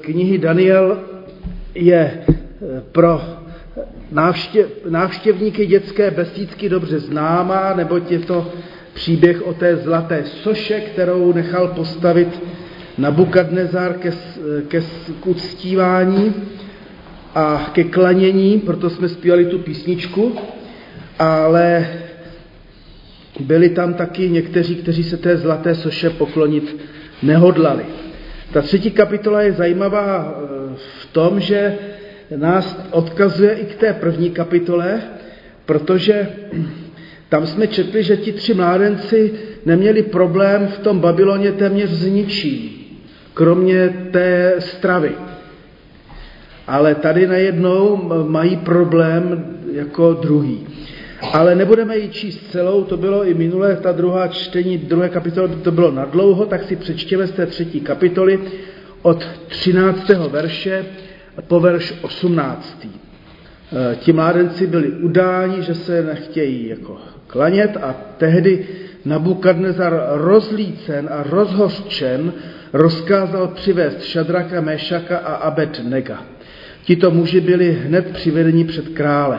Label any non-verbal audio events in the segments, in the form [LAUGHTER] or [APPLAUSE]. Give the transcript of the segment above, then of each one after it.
knihy Daniel je pro návštěv, návštěvníky dětské besídky dobře známá, neboť je to příběh o té zlaté soše, kterou nechal postavit Nabukadnezar ke, ke k uctívání a ke klanění, proto jsme zpívali tu písničku, ale byli tam taky někteří, kteří se té zlaté soše poklonit nehodlali. Ta třetí kapitola je zajímavá eh, v tom, že nás odkazuje i k té první kapitole, protože tam jsme četli, že ti tři mládenci neměli problém v tom Babyloně téměř s ničím, kromě té stravy. Ale tady najednou mají problém jako druhý. Ale nebudeme ji číst celou, to bylo i minulé, ta druhá čtení, druhé kapitoly, to bylo nadlouho, tak si přečtěme z té třetí kapitoly od 13. verše po verš 18. E, ti mládenci byli udáni, že se nechtějí jako klanět a tehdy Nabukadnezar rozlícen a rozhořčen rozkázal přivést Šadraka, Mešaka a Abednega. Tito muži byli hned přivedeni před krále.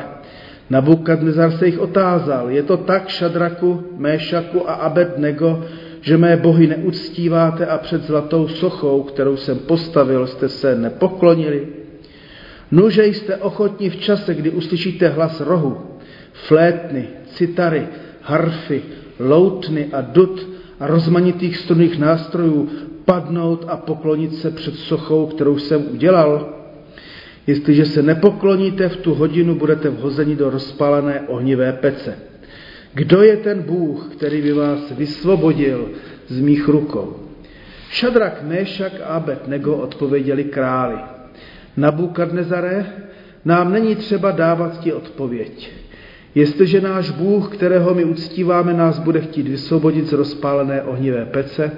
Nabukadnezar se jich otázal, je to tak, Šadraku, Méšaku a Abednego, že mé bohy neuctíváte a před zlatou sochou, kterou jsem postavil, jste se nepoklonili? Nuže jste ochotní v čase, kdy uslyšíte hlas rohu, flétny, citary, harfy, loutny a dut a rozmanitých strunných nástrojů padnout a poklonit se před sochou, kterou jsem udělal? Jestliže se nepokloníte v tu hodinu, budete vhozeni do rozpálené ohnivé pece. Kdo je ten Bůh, který by vás vysvobodil z mých rukou? Šadrak, Méšak a Abed-nego odpověděli králi. Nabukadnezare, nám není třeba dávat ti odpověď. Jestliže náš Bůh, kterého my uctíváme, nás bude chtít vysvobodit z rozpálené ohnivé pece,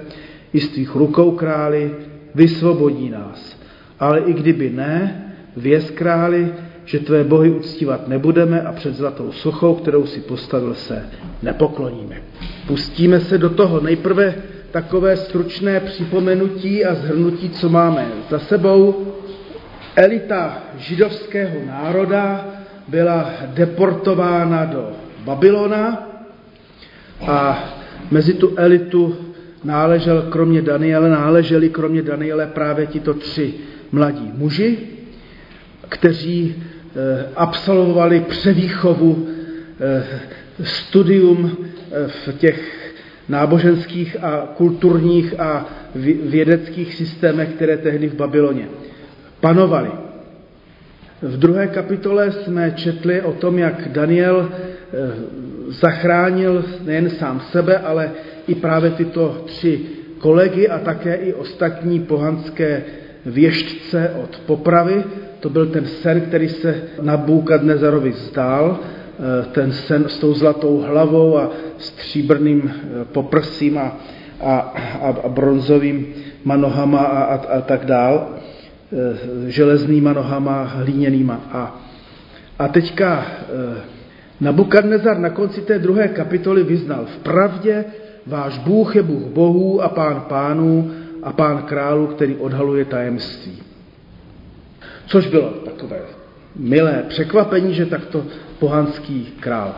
i z tvých rukou králi, vysvobodí nás. Ale i kdyby ne, věz králi, že tvé bohy uctívat nebudeme a před zlatou sochou, kterou si postavil, se nepokloníme. Pustíme se do toho. Nejprve takové stručné připomenutí a zhrnutí, co máme za sebou. Elita židovského národa byla deportována do Babylona a mezi tu elitu náležel kromě Daniele, náleželi kromě Daniele právě tito tři mladí muži, kteří eh, absolvovali převýchovu, eh, studium eh, v těch náboženských a kulturních a vědeckých systémech, které tehdy v Babyloně panovaly. V druhé kapitole jsme četli o tom, jak Daniel zachránil nejen sám sebe, ale i právě tyto tři kolegy a také i ostatní pohanské věštce od popravy. To byl ten sen, který se na Bůkadnezarovi zdál, eh, ten sen s tou zlatou hlavou a stříbrným eh, poprsím a, a, a bronzovým manohama a, a, a tak dál, eh, železnýma nohama, hlíněnýma. A, a teďka Nabukadnezar na konci té druhé kapitoly vyznal, v pravdě váš Bůh je Bůh bohů a pán pánů a pán králu, který odhaluje tajemství. Což bylo takové milé překvapení, že takto pohanský král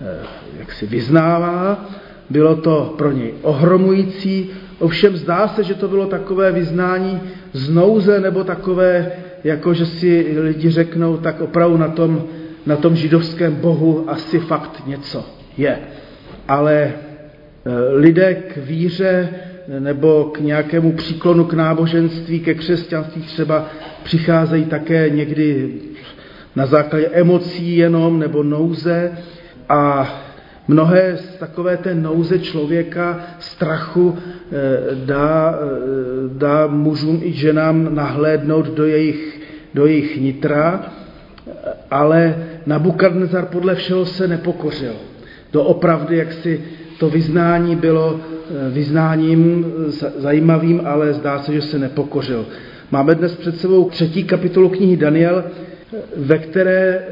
eh, jak si vyznává. Bylo to pro něj ohromující, ovšem zdá se, že to bylo takové vyznání z nouze, nebo takové, jako že si lidi řeknou, tak opravdu na tom, na tom židovském bohu asi fakt něco je. Ale eh, lidé k víře nebo k nějakému příklonu k náboženství, ke křesťanství třeba přicházejí také někdy na základě emocí jenom nebo nouze a mnohé z takové té nouze člověka, strachu eh, dá, eh, dá mužům i ženám nahlédnout do jejich, do jejich nitra, ale Nabukadnezar podle všeho se nepokořil. Doopravdy, jak si to vyznání bylo vyznáním zajímavým, ale zdá se, že se nepokořil. Máme dnes před sebou třetí kapitolu knihy Daniel, ve které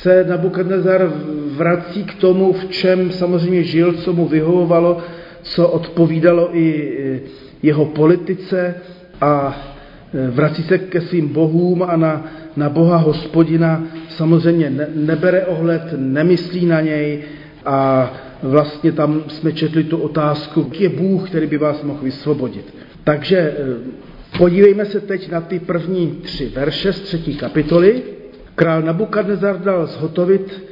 se Nabukadnezar vrací k tomu, v čem samozřejmě žil, co mu vyhovovalo, co odpovídalo i jeho politice a vrací se ke svým bohům a na, na Boha hospodina samozřejmě ne, nebere ohled, nemyslí na něj a vlastně tam jsme četli tu otázku, je Bůh, který by vás mohl vysvobodit. Takže e, podívejme se teď na ty první tři verše z třetí kapitoly. Král Nabukadnezar dal zhotovit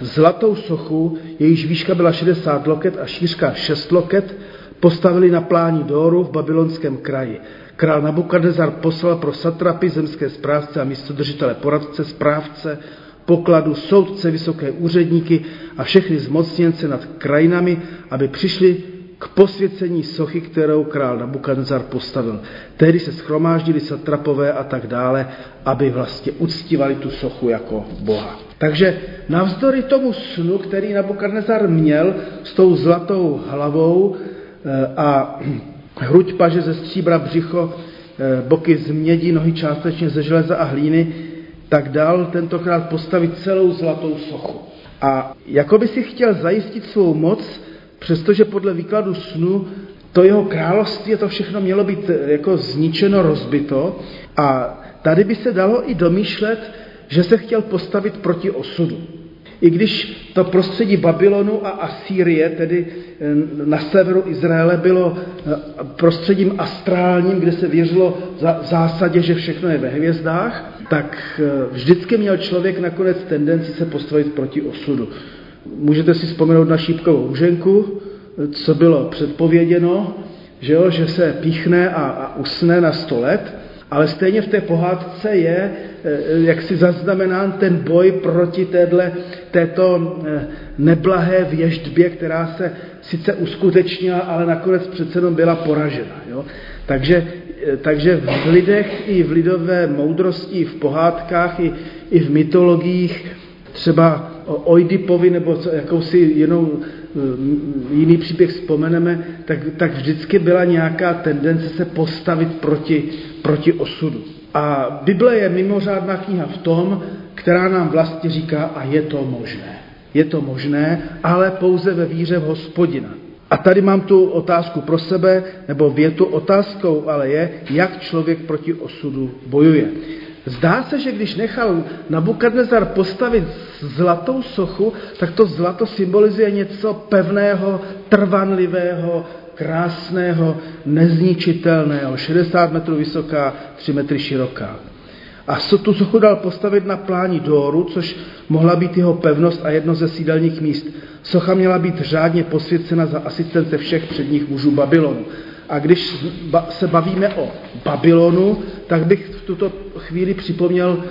zlatou sochu, jejíž výška byla 60 loket a šířka 6 loket, postavili na pláni Dóru v babylonském kraji. Král Nabukadnezar poslal pro satrapy, zemské správce a místodržitele poradce, správce, pokladu, soudce, vysoké úředníky a všechny zmocněnce nad krajinami, aby přišli k posvěcení sochy, kterou král Nabukadnezar postavil. Tehdy se schromáždili satrapové a tak dále, aby vlastně uctívali tu sochu jako boha. Takže navzdory tomu snu, který Nabukadnezar měl s tou zlatou hlavou eh, a [CLEARS THROAT] hruď paže ze stříbra, břicho, eh, boky z mědi, nohy částečně ze železa a hlíny, tak dal tentokrát postavit celou zlatou sochu. A jako by si chtěl zajistit svou moc, přestože podle výkladu snu to jeho království, to všechno mělo být eh, jako zničeno, rozbito. A tady by se dalo i domýšlet, že se chtěl postavit proti osudu. I když to prostředí Babylonu a Asýrie, tedy eh, na severu Izraele, bylo eh, prostředím astrálním, kde se věřilo v zásadě, že všechno je ve hvězdách, tak eh, vždycky měl člověk nakonec tendenci se postavit proti osudu. Můžete si vzpomenout na šípkovou ženku, co bylo předpověděno, že, jo, že se píchne a, a usne na sto let, ale stejně v té pohádce je eh, jak si zaznamenán ten boj proti téhle, této eh, neblahé věždbě, která se sice uskutečnila, ale nakonec přece jenom byla poražena. Jo? Takže, eh, takže v lidech i v lidové moudrosti, v pohádkách, i, i v mytologiích, třeba o Oidipovi nebo jakousi jinou jiný příběh vzpomeneme, tak, tak vždycky byla nějaká tendence se postavit proti, proti osudu. A Bible je mimořádná kniha v tom, která nám vlastně říká, a je to možné. Je to možné, ale pouze ve víře v hospodina. A tady mám tu otázku pro sebe, nebo větu otázkou, ale je, jak člověk proti osudu bojuje. Zdá se, že když nechal Nabukadnezar postavit zlatou sochu, tak to zlato symbolizuje něco pevného, trvanlivého, krásného, nezničitelného, 60 metrů vysoká, 3 metry široká. A tu sochu dal postavit na pláni Dóru, což mohla být jeho pevnost a jedno ze sídelních míst. Socha měla být řádně posvěcena za asistence všech předních mužů Babylonu. A když se bavíme o Babylonu, tak bych v tuto chvíli připomněl,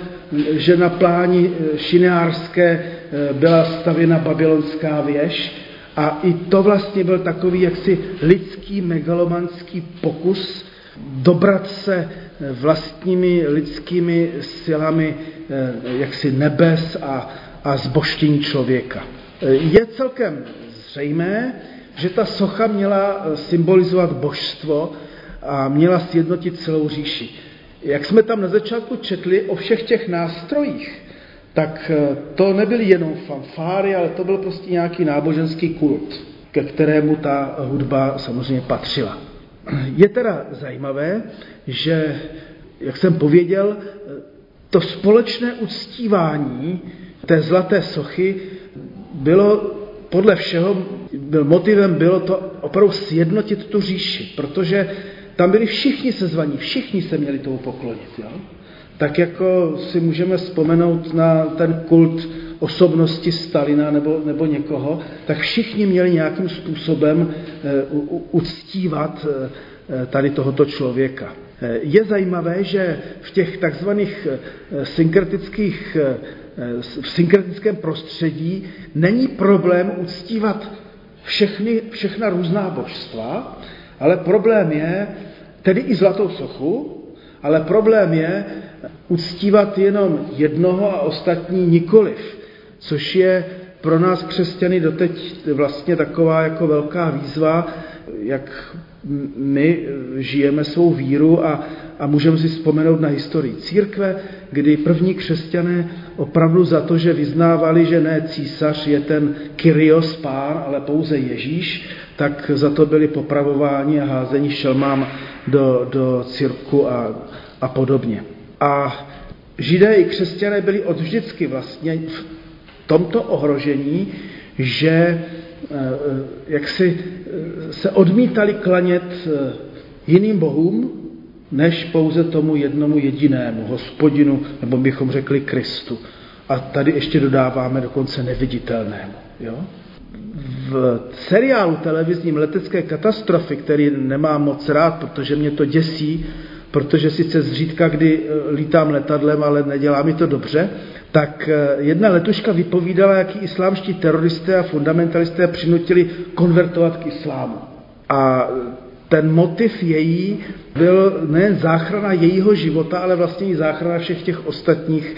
že na pláni eh, šineárské eh, byla stavěna babylonská věž a i to vlastně byl takový jaksi lidský megalomanský pokus dobrat se eh, vlastními lidskými silami jaksi nebes a, a zboštění člověka. Je celkem zřejmé, že ta socha měla symbolizovat božstvo a měla sjednotit celou říši. Jak jsme tam na začátku četli o všech těch nástrojích, tak eh, to nebyly jenom fanfáry, ale to byl prostě nějaký náboženský kult, ke kterému ta hudba samozřejmě patřila. Je teda zajímavé, že, jak jsem pověděl, to společné uctívání té zlaté sochy bylo podle všeho, motivem bylo to opravdu sjednotit tu říši, protože tam byli všichni sezvaní, všichni se měli tomu poklonit. Jo? Tak jako si můžeme vzpomenout na ten kult osobnosti Stalina nebo, nebo někoho, tak všichni měli nějakým způsobem e, uctívat e, tady tohoto člověka. Je zajímavé, že v těch takzvaných synkretických, v synkretickém prostředí není problém uctívat všechny, všechna různá božstva, ale problém je, tedy i zlatou sochu, ale problém je uctívat jenom jednoho a ostatní nikoliv, což je pro nás křesťany doteď vlastně taková jako velká výzva, jak my žijeme svou víru a, a můžeme si vzpomenout na historii církve, kdy první křesťané opravdu za to, že vyznávali, že ne císař je ten Kyrios pán, ale pouze Ježíš, tak za to byli popravováni a házení šelmám do, do cirku a, a podobně. A židé i křesťané byli od vždycky vlastně v tomto ohrožení, že jak si eh, se odmítali klanět jiným bohům, než pouze tomu jednomu jedinému, hospodinu, nebo bychom řekli Kristu. A tady ještě dodáváme dokonce neviditelnému. Jo? V seriálu televizním Letecké katastrofy, který nemám moc rád, protože mě to děsí, protože sice zřídka, kdy eh, lítám letadlem, ale nedělá mi to dobře, tak eh, jedna letuška vypovídala, jaký islámští teroristé a fundamentalisté přinutili konvertovat k islámu. A ten motiv její byl nejen záchrana jejího života, ale vlastně i záchrana všech těch ostatních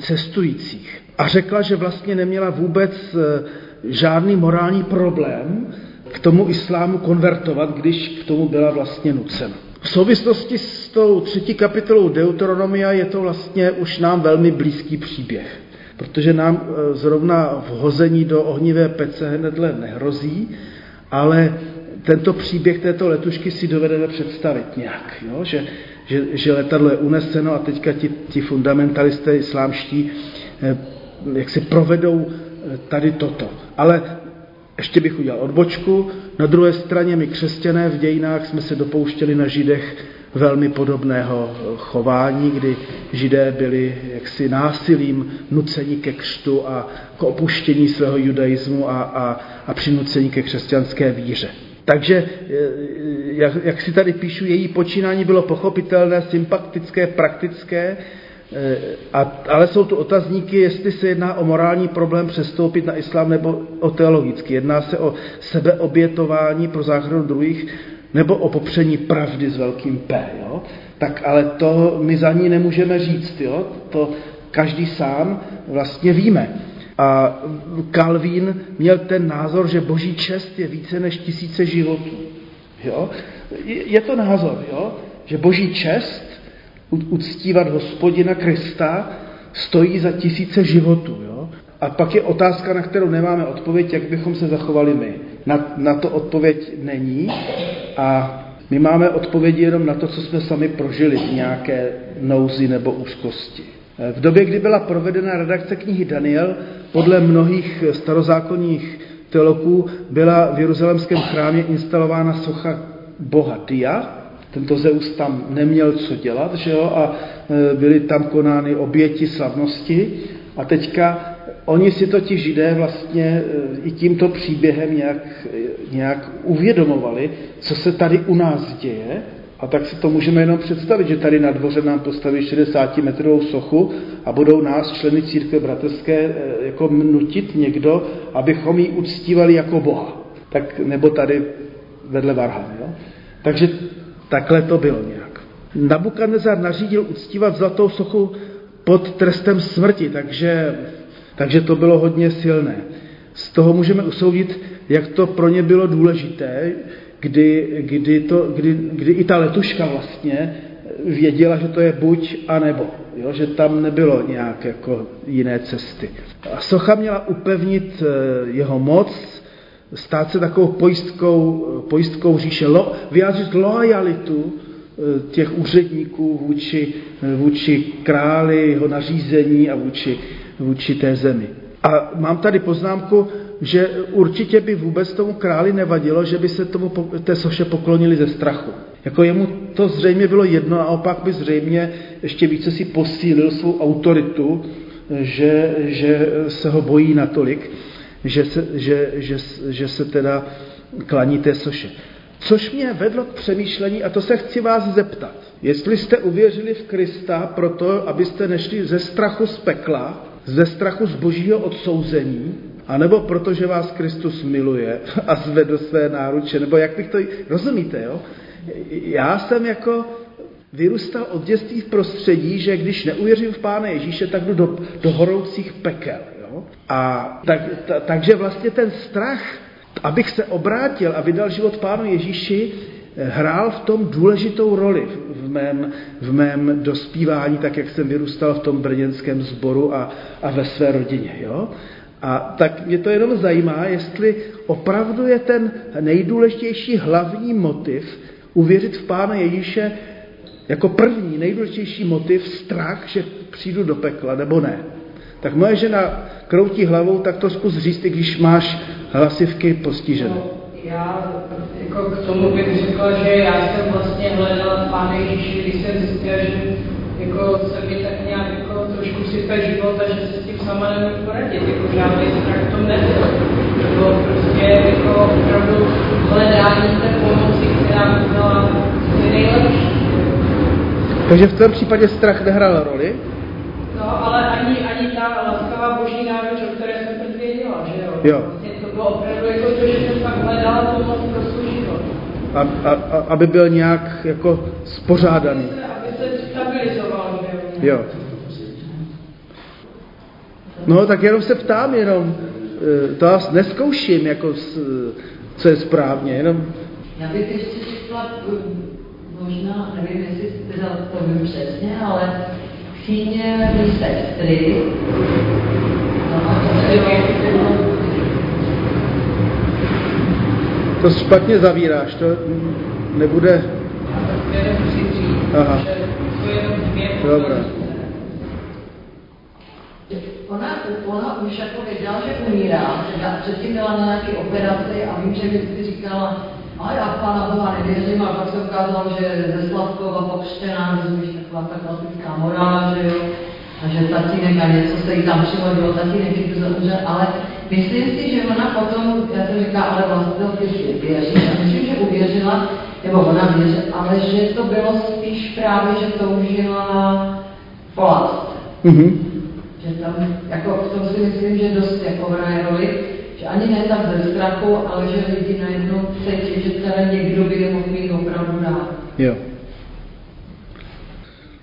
cestujících. A řekla, že vlastně neměla vůbec eh, žádný morální problém k tomu islámu konvertovat, když k tomu byla vlastně nucena. V souvislosti s tou třetí kapitolou Deuteronomia je to vlastně už nám velmi blízký příběh, protože nám eh, zrovna vhození do ohnivé pece hnedle nehrozí, ale tento příběh této letušky si dovedeme představit nějak, jo? Že, že, že letadlo je uneseno a teďka ti, ti fundamentalisté islámští eh, jak si provedou eh, tady toto. Ale ještě bych udělal odbočku. Na druhé straně my křesťané v dějinách jsme se dopouštěli na židech velmi podobného chování, kdy židé byli jaksi násilím nuceni ke křtu a k opuštění svého judaismu a, a, a přinucení ke křesťanské víře. Takže, eh, jak, jak si tady píšu, její počínání bylo pochopitelné, sympatické, praktické, a, ale jsou tu otazníky, jestli se jedná o morální problém přestoupit na islám nebo o teologický. Jedná se o sebeobětování pro záchranu druhých nebo o popření pravdy s velkým P. Jo? Tak ale to my za ní nemůžeme říct. Jo? To každý sám vlastně víme. A Kalvín měl ten názor, že boží čest je více než tisíce životů. Jo? Je to názor, jo? že boží čest, uctívat hospodina Krista, stojí za tisíce životů. Jo? A pak je otázka, na kterou nemáme odpověď, jak bychom se zachovali my. Na, na to odpověď není a my máme odpovědi jenom na to, co jsme sami prožili v nějaké nouzi nebo úzkosti. V době, kdy byla provedena redakce knihy Daniel, podle mnohých starozákonních teologů byla v Jeruzalémském chrámě instalována socha boha Dia. Tento Zeus tam neměl co dělat, že jo? a e, byly tam konány oběti slavnosti. A teďka oni si to ti židé vlastně e, i tímto příběhem nějak, nějak uvědomovali, co se tady u nás děje a tak si to můžeme jenom představit, že tady na dvoře nám postaví 60 metrovou sochu a budou nás, členy církve bratrské, jako nutit někdo, abychom ji uctívali jako Boha. Tak, nebo tady vedle Varhan. Jo? Takže takhle to bylo nějak. Nabukadnezar nařídil uctívat zlatou sochu pod trestem smrti, takže, takže to bylo hodně silné. Z toho můžeme usoudit, jak to pro ně bylo důležité, kdy, kdy, to, kdy, kdy i ta letuška vlastně věděla, že to je buď a nebo, jo? že tam nebylo nějak jako jiné cesty. A socha měla upevnit eh, jeho moc, stát se takovou pojistkou, pojistkou říše, lo, vyjádřit loajalitu eh, těch úředníků vůči, eh, vůči králi, jeho nařízení a vůči, vůči té zemi. A mám tady poznámku, že určitě by vůbec tomu králi nevadilo, že by se tomu té soše poklonili ze strachu. Jako jemu to zřejmě bylo jedno, a opak by zřejmě ještě více si posílil svou autoritu, že, že se ho bojí natolik, že se, že, že, že se teda klaní té soše. Což mě vedlo k přemýšlení, a to se chci vás zeptat. Jestli jste uvěřili v Krista proto, abyste nešli ze strachu z pekla, ze strachu z božího odsouzení, anebo protože vás Kristus miluje [LAUGHS] a zve do své náruče, nebo jak bych to... Rozumíte, jo? Já jsem jako vyrůstal od dětství v prostředí, že když neuvěřím v Pána Ježíše, tak jdu do, do horoucích pekel. A tak, ta, takže vlastně ten strach, abych se obrátil a vydal život Pánu Ježíši, hrál v tom důležitou roli v mém, v mém dospívání, tak jak jsem vyrůstal v tom brněnském sboru a, a ve své rodině. Jo? A tak mě to jenom zajímá, jestli opravdu je ten nejdůležitější hlavní motiv uvěřit v Pána Ježíše jako první, nejdůležitější motiv strach, že přijdu do pekla, nebo ne. Tak moje žena kroutí hlavou, tak to zkus říct, i když máš hlasivky postižené. No, já jako k tomu bych řekla, že já jsem vlastně hledala Pána Ježíši, když jsem zjistila, že jako se mi tak nějak jako trošku sype život a že se s tím sama nemůžu poradit, jako žádný strach v tom nebyl. To bylo prostě jako opravdu hledání té pomoci, která by byla nejlepší. Takže v tom případě strach nehrál roli? Ale ani, ani ta laskavá boží náruč, o které jsem teď věděla, že jo? Jo. Vlastně to bylo opravdu jako to, že jsem pak hledala pomoc pro svůj život. A, a, a, aby byl nějak jako spořádaný. Aby se, aby se stabilizoval, že jo? Jo. No, tak jenom se ptám, jenom eh, to já neskouším, jako, co je správně, jenom... Já bych ještě řekla, možná, nevím, jestli teda to vím přesně, ale třídně sestry, no to špatně zavíráš, to nebude... Aha. Dobrá. Ona, ona už jako věděla, že umírá, že předtím byla na nějaké operaci a vím, že vždycky říkala, a já v Pána Boha nevěřím, a pak se ukázalo, že ze Slavkova pokřtěná, rozumíš, taková ta klasická morála, že jo, a že tatínek a něco se jí tam přihodilo, tatínek si to zemřel, ale myslím si, že ona potom, já jsem říká, ale vlastně ty si věří, a myslím, že uvěřila, nebo ona věří, ale že to bylo spíš právě, že toužila po lásce. Mm-hmm. Že tam, jako v tom si myslím, že dost jako hraje roli, že ani ne tak ze strachu, ale že lidi najednou cítí, že teda někdo by je mohl mít opravdu dát. Jo.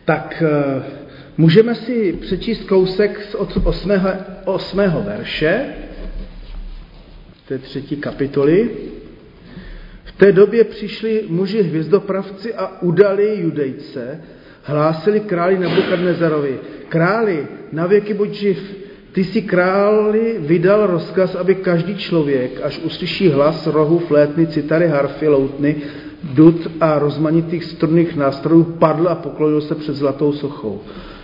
Tak uh, můžeme si přečíst kousek z od 8. 8. verše té třetí kapitoly. V té době přišli muži hvězdopravci a udali judejce, hlásili králi Nabukadnezarovi, králi, na věky buď živ, ty si králi vydal rozkaz, aby každý člověk, až uslyší hlas rohu, flétny, citary, harfy, loutny, dud a rozmanitých strunných nástrojů, padl a poklonil se před zlatou sochou.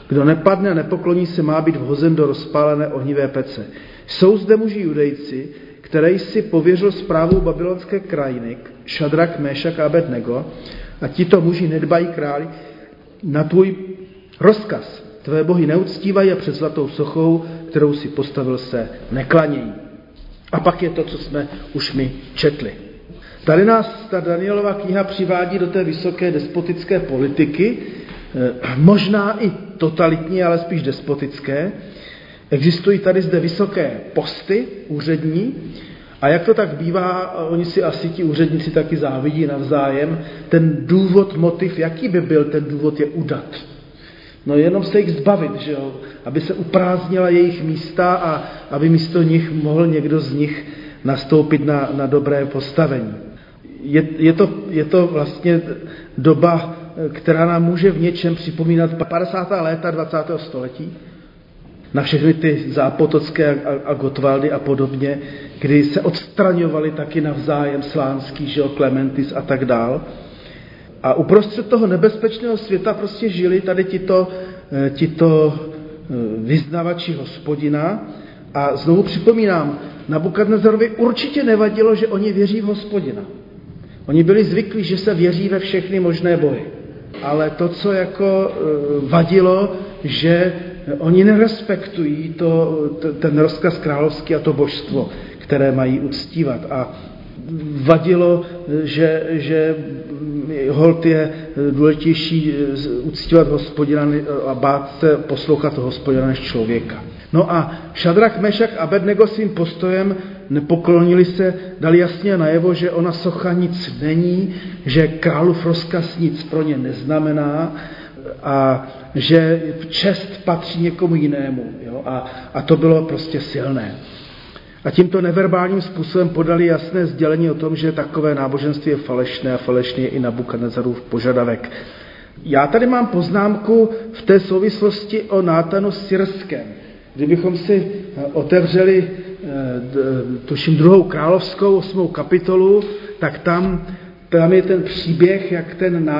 Kdo nepadne a nepokloní se, má být vhozen do rozpálené ohnivé pece. Jsou zde muži judejci, které si pověřil zprávou babylonské krajiny, Šadrak, Mešak a Abednego, a tito muži nedbají králi na tvůj rozkaz. Tvé bohy neuctívají a před zlatou sochou, kterou si postavil, se neklanějí. A pak je to, co jsme už mi četli. Tady nás ta Danielova kniha přivádí do té vysoké despotické politiky, eh, možná i totalitní, ale spíš despotické. Existují tady zde vysoké posty úřední a jak to tak bývá, oni si asi ti úředníci taky závidí navzájem. Ten důvod, motiv, jaký by byl ten důvod, je udat. No jenom se jich zbavit, že jo? Aby se uprázdnila jejich místa a aby místo nich mohl někdo z nich nastoupit na, na dobré postavení. Je, je, to, je to vlastně doba, která nám může v něčem připomínat 50. léta 20. století, na všechny ty zápotocké a, a Gotwaldy a podobně, kdy se odstraňovali taky navzájem Slánský, že Klementis a tak dál. A uprostřed toho nebezpečného světa prostě žili tady tito, eh, tito vyznavači hospodina. A znovu připomínám, Nabukadnezarovi určitě nevadilo, že oni věří v hospodina. Oni byli zvyklí, že se věří ve všechny možné bohy. Ale to, co jako eh, vadilo, že oni nerespektují to, ten rozkaz královský a to božstvo, které mají uctívat. A vadilo, že, že hold je důležitější uctívat hospodina a bát se poslouchat hospodina než člověka. No a Šadrak, Mešak a Abednego svým postojem nepoklonili se, dali jasně najevo, že ona socha nic není, že králův rozkaz nic pro ně neznamená a že čest patří někomu jinému. Jo? A, a to bylo prostě silné. A tímto neverbálním způsobem podali jasné sdělení o tom, že takové náboženství je falešné a falešný je i Nabukadnezarův požadavek. Já tady mám poznámku v té souvislosti o Nátanu Syrském. Kdybychom si eh, otevřeli, eh, tuším, druhou královskou osmou kapitolu, tak tam, tam je ten příběh, jak ten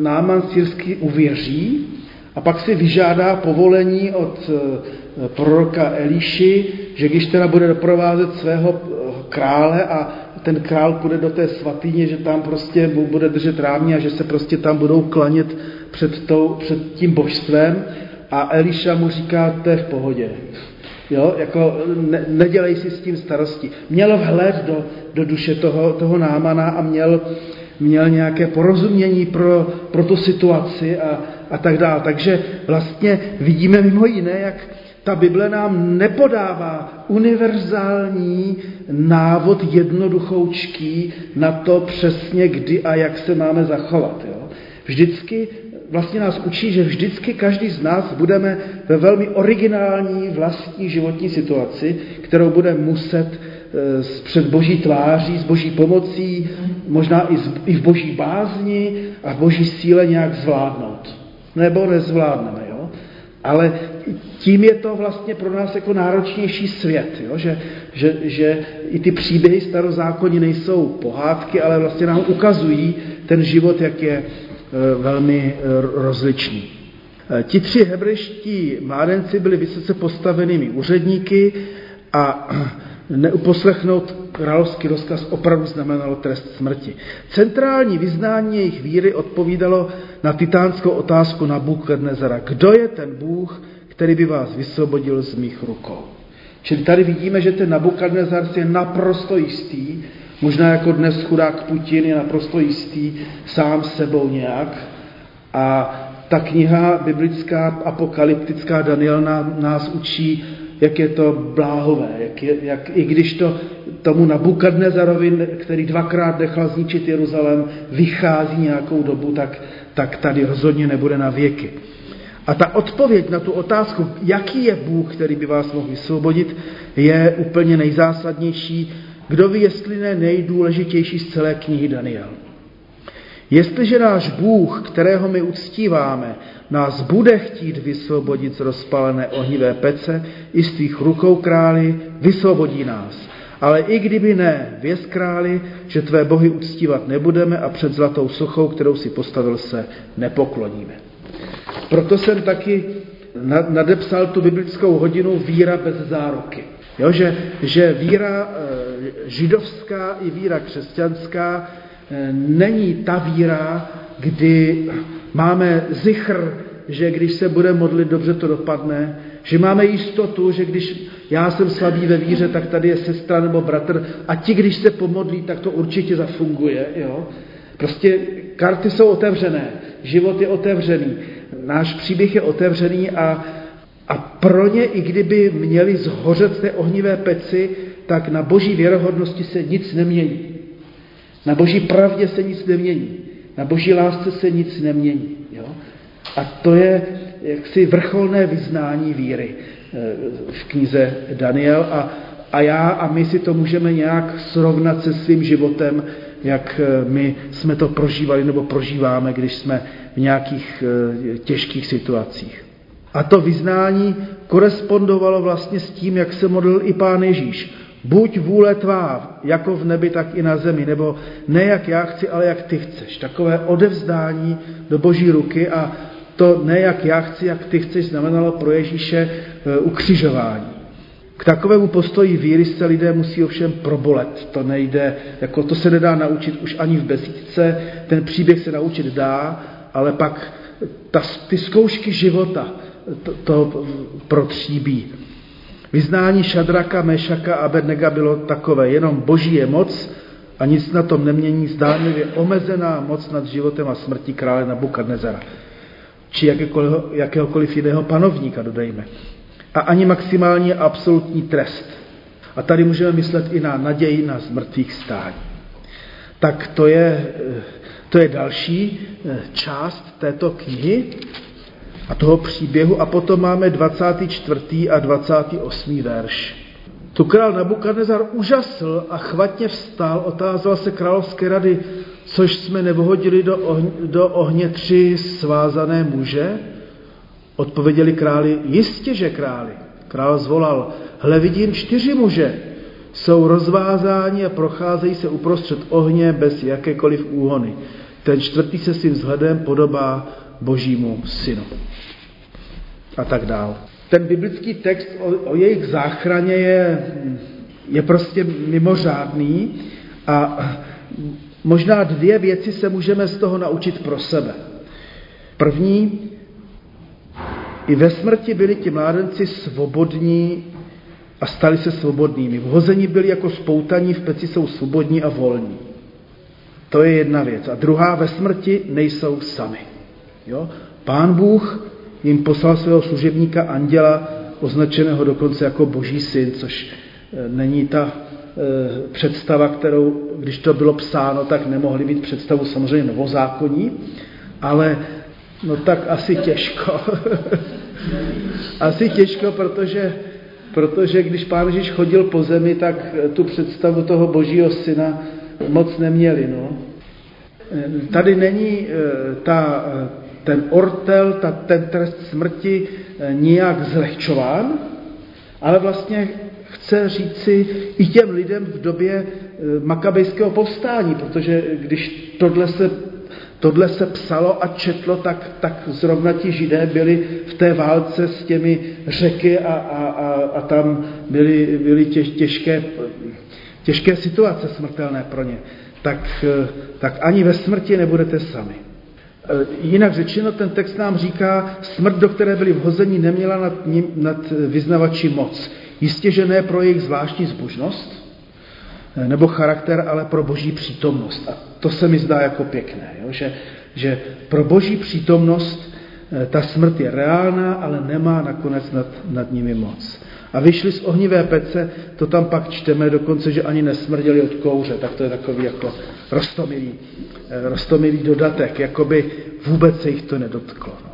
Náman syrský uvěří a pak si vyžádá povolení od eh, proroka Eliši, že když teda bude doprovázet svého krále a ten král půjde do té svatyně, že tam prostě bude držet rámě a že se prostě tam budou klanět před, tou, před tím božstvem a Eliša mu říká, to je v pohodě. Jo, jako ne, nedělej si s tím starosti. Měl vhled do, do duše toho, toho námana a měl, měl nějaké porozumění pro, pro tu situaci a, a tak dále. Takže vlastně vidíme mimo jiné, jak ta Bible nám nepodává univerzální návod jednoduchoučký na to přesně kdy a jak se máme zachovat. Jo? Vždycky vlastně nás učí, že vždycky každý z nás budeme ve velmi originální vlastní životní situaci, kterou bude muset eh, před boží tváří, s boží pomocí, možná i, z, i v boží bázni a v boží síle nějak zvládnout. Nebo nezvládneme, jo? Ale tím je to vlastně pro nás jako náročnější svět, jo? Že, že, že i ty příběhy starozákonní nejsou pohádky, ale vlastně nám ukazují ten život, jak je Eh, velmi eh, rozliční. Eh, ti tři hebrejští mládenci byli vysoce postavenými úředníky a [CLEARS THROAT] neuposlechnout královský rozkaz opravdu znamenalo trest smrti. Centrální vyznání jejich víry odpovídalo na titánskou otázku na Bůh Kdo je ten Bůh, který by vás vysvobodil z mých rukou? Čili tady vidíme, že ten Nabukadnezar je naprosto jistý, Možná jako dnes chudák Putin je naprosto jistý sám sebou nějak. A ta kniha biblická, apokalyptická Daniel nás učí, jak je to bláhové, jak, je, jak i když to tomu Nabukadnezarovi, který dvakrát nechal zničit Jeruzalém, vychází nějakou dobu, tak, tak tady rozhodně nebude na věky. A ta odpověď na tu otázku, jaký je Bůh, který by vás mohl vysvobodit, je úplně nejzásadnější kdo ví, jestli ne nejdůležitější z celé knihy Daniel. Jestliže náš Bůh, kterého my uctíváme, nás bude chtít vysvobodit z rozpalené ohnivé pece i z tvých rukou králi, vysvobodí nás. Ale i kdyby ne, věz králi, že tvé bohy uctívat nebudeme a před zlatou sochou, kterou si postavil, se nepokloníme. Proto jsem taky nadepsal tu biblickou hodinu víra bez záruky. Jo, že, že víra eh, židovská i víra křesťanská eh, není ta víra, kdy máme zichr, že když se bude modlit, dobře to dopadne, že máme jistotu, že když já jsem slabý ve víře, tak tady je sestra nebo bratr a ti, když se pomodlí, tak to určitě zafunguje. Jo? Prostě karty jsou otevřené, život je otevřený, náš příběh je otevřený a a pro ně, i kdyby měli zhořet té ohnivé peci, tak na boží věrohodnosti se nic nemění. Na boží pravdě se nic nemění. Na boží lásce se nic nemění. Jo? A to je jaksi vrcholné vyznání víry eh, v knize Daniel a, a já a my si to můžeme nějak srovnat se svým životem, jak eh, my jsme to prožívali nebo prožíváme, když jsme v nějakých eh, těžkých situacích. A to vyznání korespondovalo vlastně s tím, jak se modlil i pán Ježíš. Buď vůle tvá, jako v nebi, tak i na zemi, nebo ne jak já chci, ale jak ty chceš. Takové odevzdání do boží ruky a to ne jak já chci, jak ty chceš, znamenalo pro Ježíše e, ukřižování. K takovému postoji víry se lidé musí ovšem probolet. To nejde, jako to se nedá naučit už ani v besídce, ten příběh se naučit dá, ale pak ta, ty zkoušky života, to, to protříbí. Vyznání Šadraka, Mešaka a Abednega bylo takové, jenom boží je moc a nic na tom nemění zdánlivě omezená moc nad životem a smrtí krále Nabukadnezara. Či jakékoliv, jakéhokoliv jiného panovníka, dodejme. A ani maximální absolutní trest. A tady můžeme myslet i na naději na zmrtvých stání. Tak to je, to je další eh, část této knihy a toho příběhu a potom máme 24. a 28. verš. Tu král Nabukadnezar užasl a chvatně vstal, otázal se královské rady, což jsme nevohodili do ohně, do ohně tři svázané muže? Odpověděli králi, jistě, že králi. Král zvolal, hle vidím čtyři muže, jsou rozvázáni a procházejí se uprostřed ohně bez jakékoliv úhony. Ten čtvrtý se svým vzhledem podobá božímu synu. A tak dál. Ten biblický text o, o jejich záchraně je, je prostě mimořádný a možná dvě věci se můžeme z toho naučit pro sebe. První, i ve smrti byli ti mládenci svobodní a stali se svobodnými. V hození byli jako spoutaní, v peci jsou svobodní a volní. To je jedna věc. A druhá, ve smrti nejsou sami. Jo? Pán Bůh jim poslal svého služebníka anděla, označeného dokonce jako boží syn, což e, není ta e, představa, kterou, když to bylo psáno, tak nemohli mít představu samozřejmě novozákonní, ale no tak asi těžko. [LAUGHS] asi těžko, protože, protože když pán Ježíš chodil po zemi, tak tu představu toho božího syna moc neměli. No. Tady není ta ten ortel, ta, ten trest smrti eh, nijak zlehčován, ale vlastně chce říci i těm lidem v době eh, makabejského povstání, protože když tohle se, tohle se psalo a četlo, tak, tak zrovna ti židé byli v té válce s těmi řeky a, a, a, a tam byly, byly těž, těžké, těžké situace smrtelné pro ně. Tak, eh, tak ani ve smrti nebudete sami. Eh, jinak řečeno, ten text nám říká, smrt, do které byli vhozeni, neměla nad, ním, nad vyznavači moc. Jistě, že ne pro jejich zvláštní zbožnost nebo charakter, ale pro boží přítomnost. A to se mi zdá jako pěkné, jo? Že, že pro boží přítomnost eh, ta smrt je reálná, ale nemá nakonec nad, nad nimi moc. A vyšli z ohnivé pece, to tam pak čteme dokonce, že ani nesmrděli od kouře, tak to je takový jako rostomilý, eh, rostomilý dodatek, jako by vůbec se jich to nedotklo.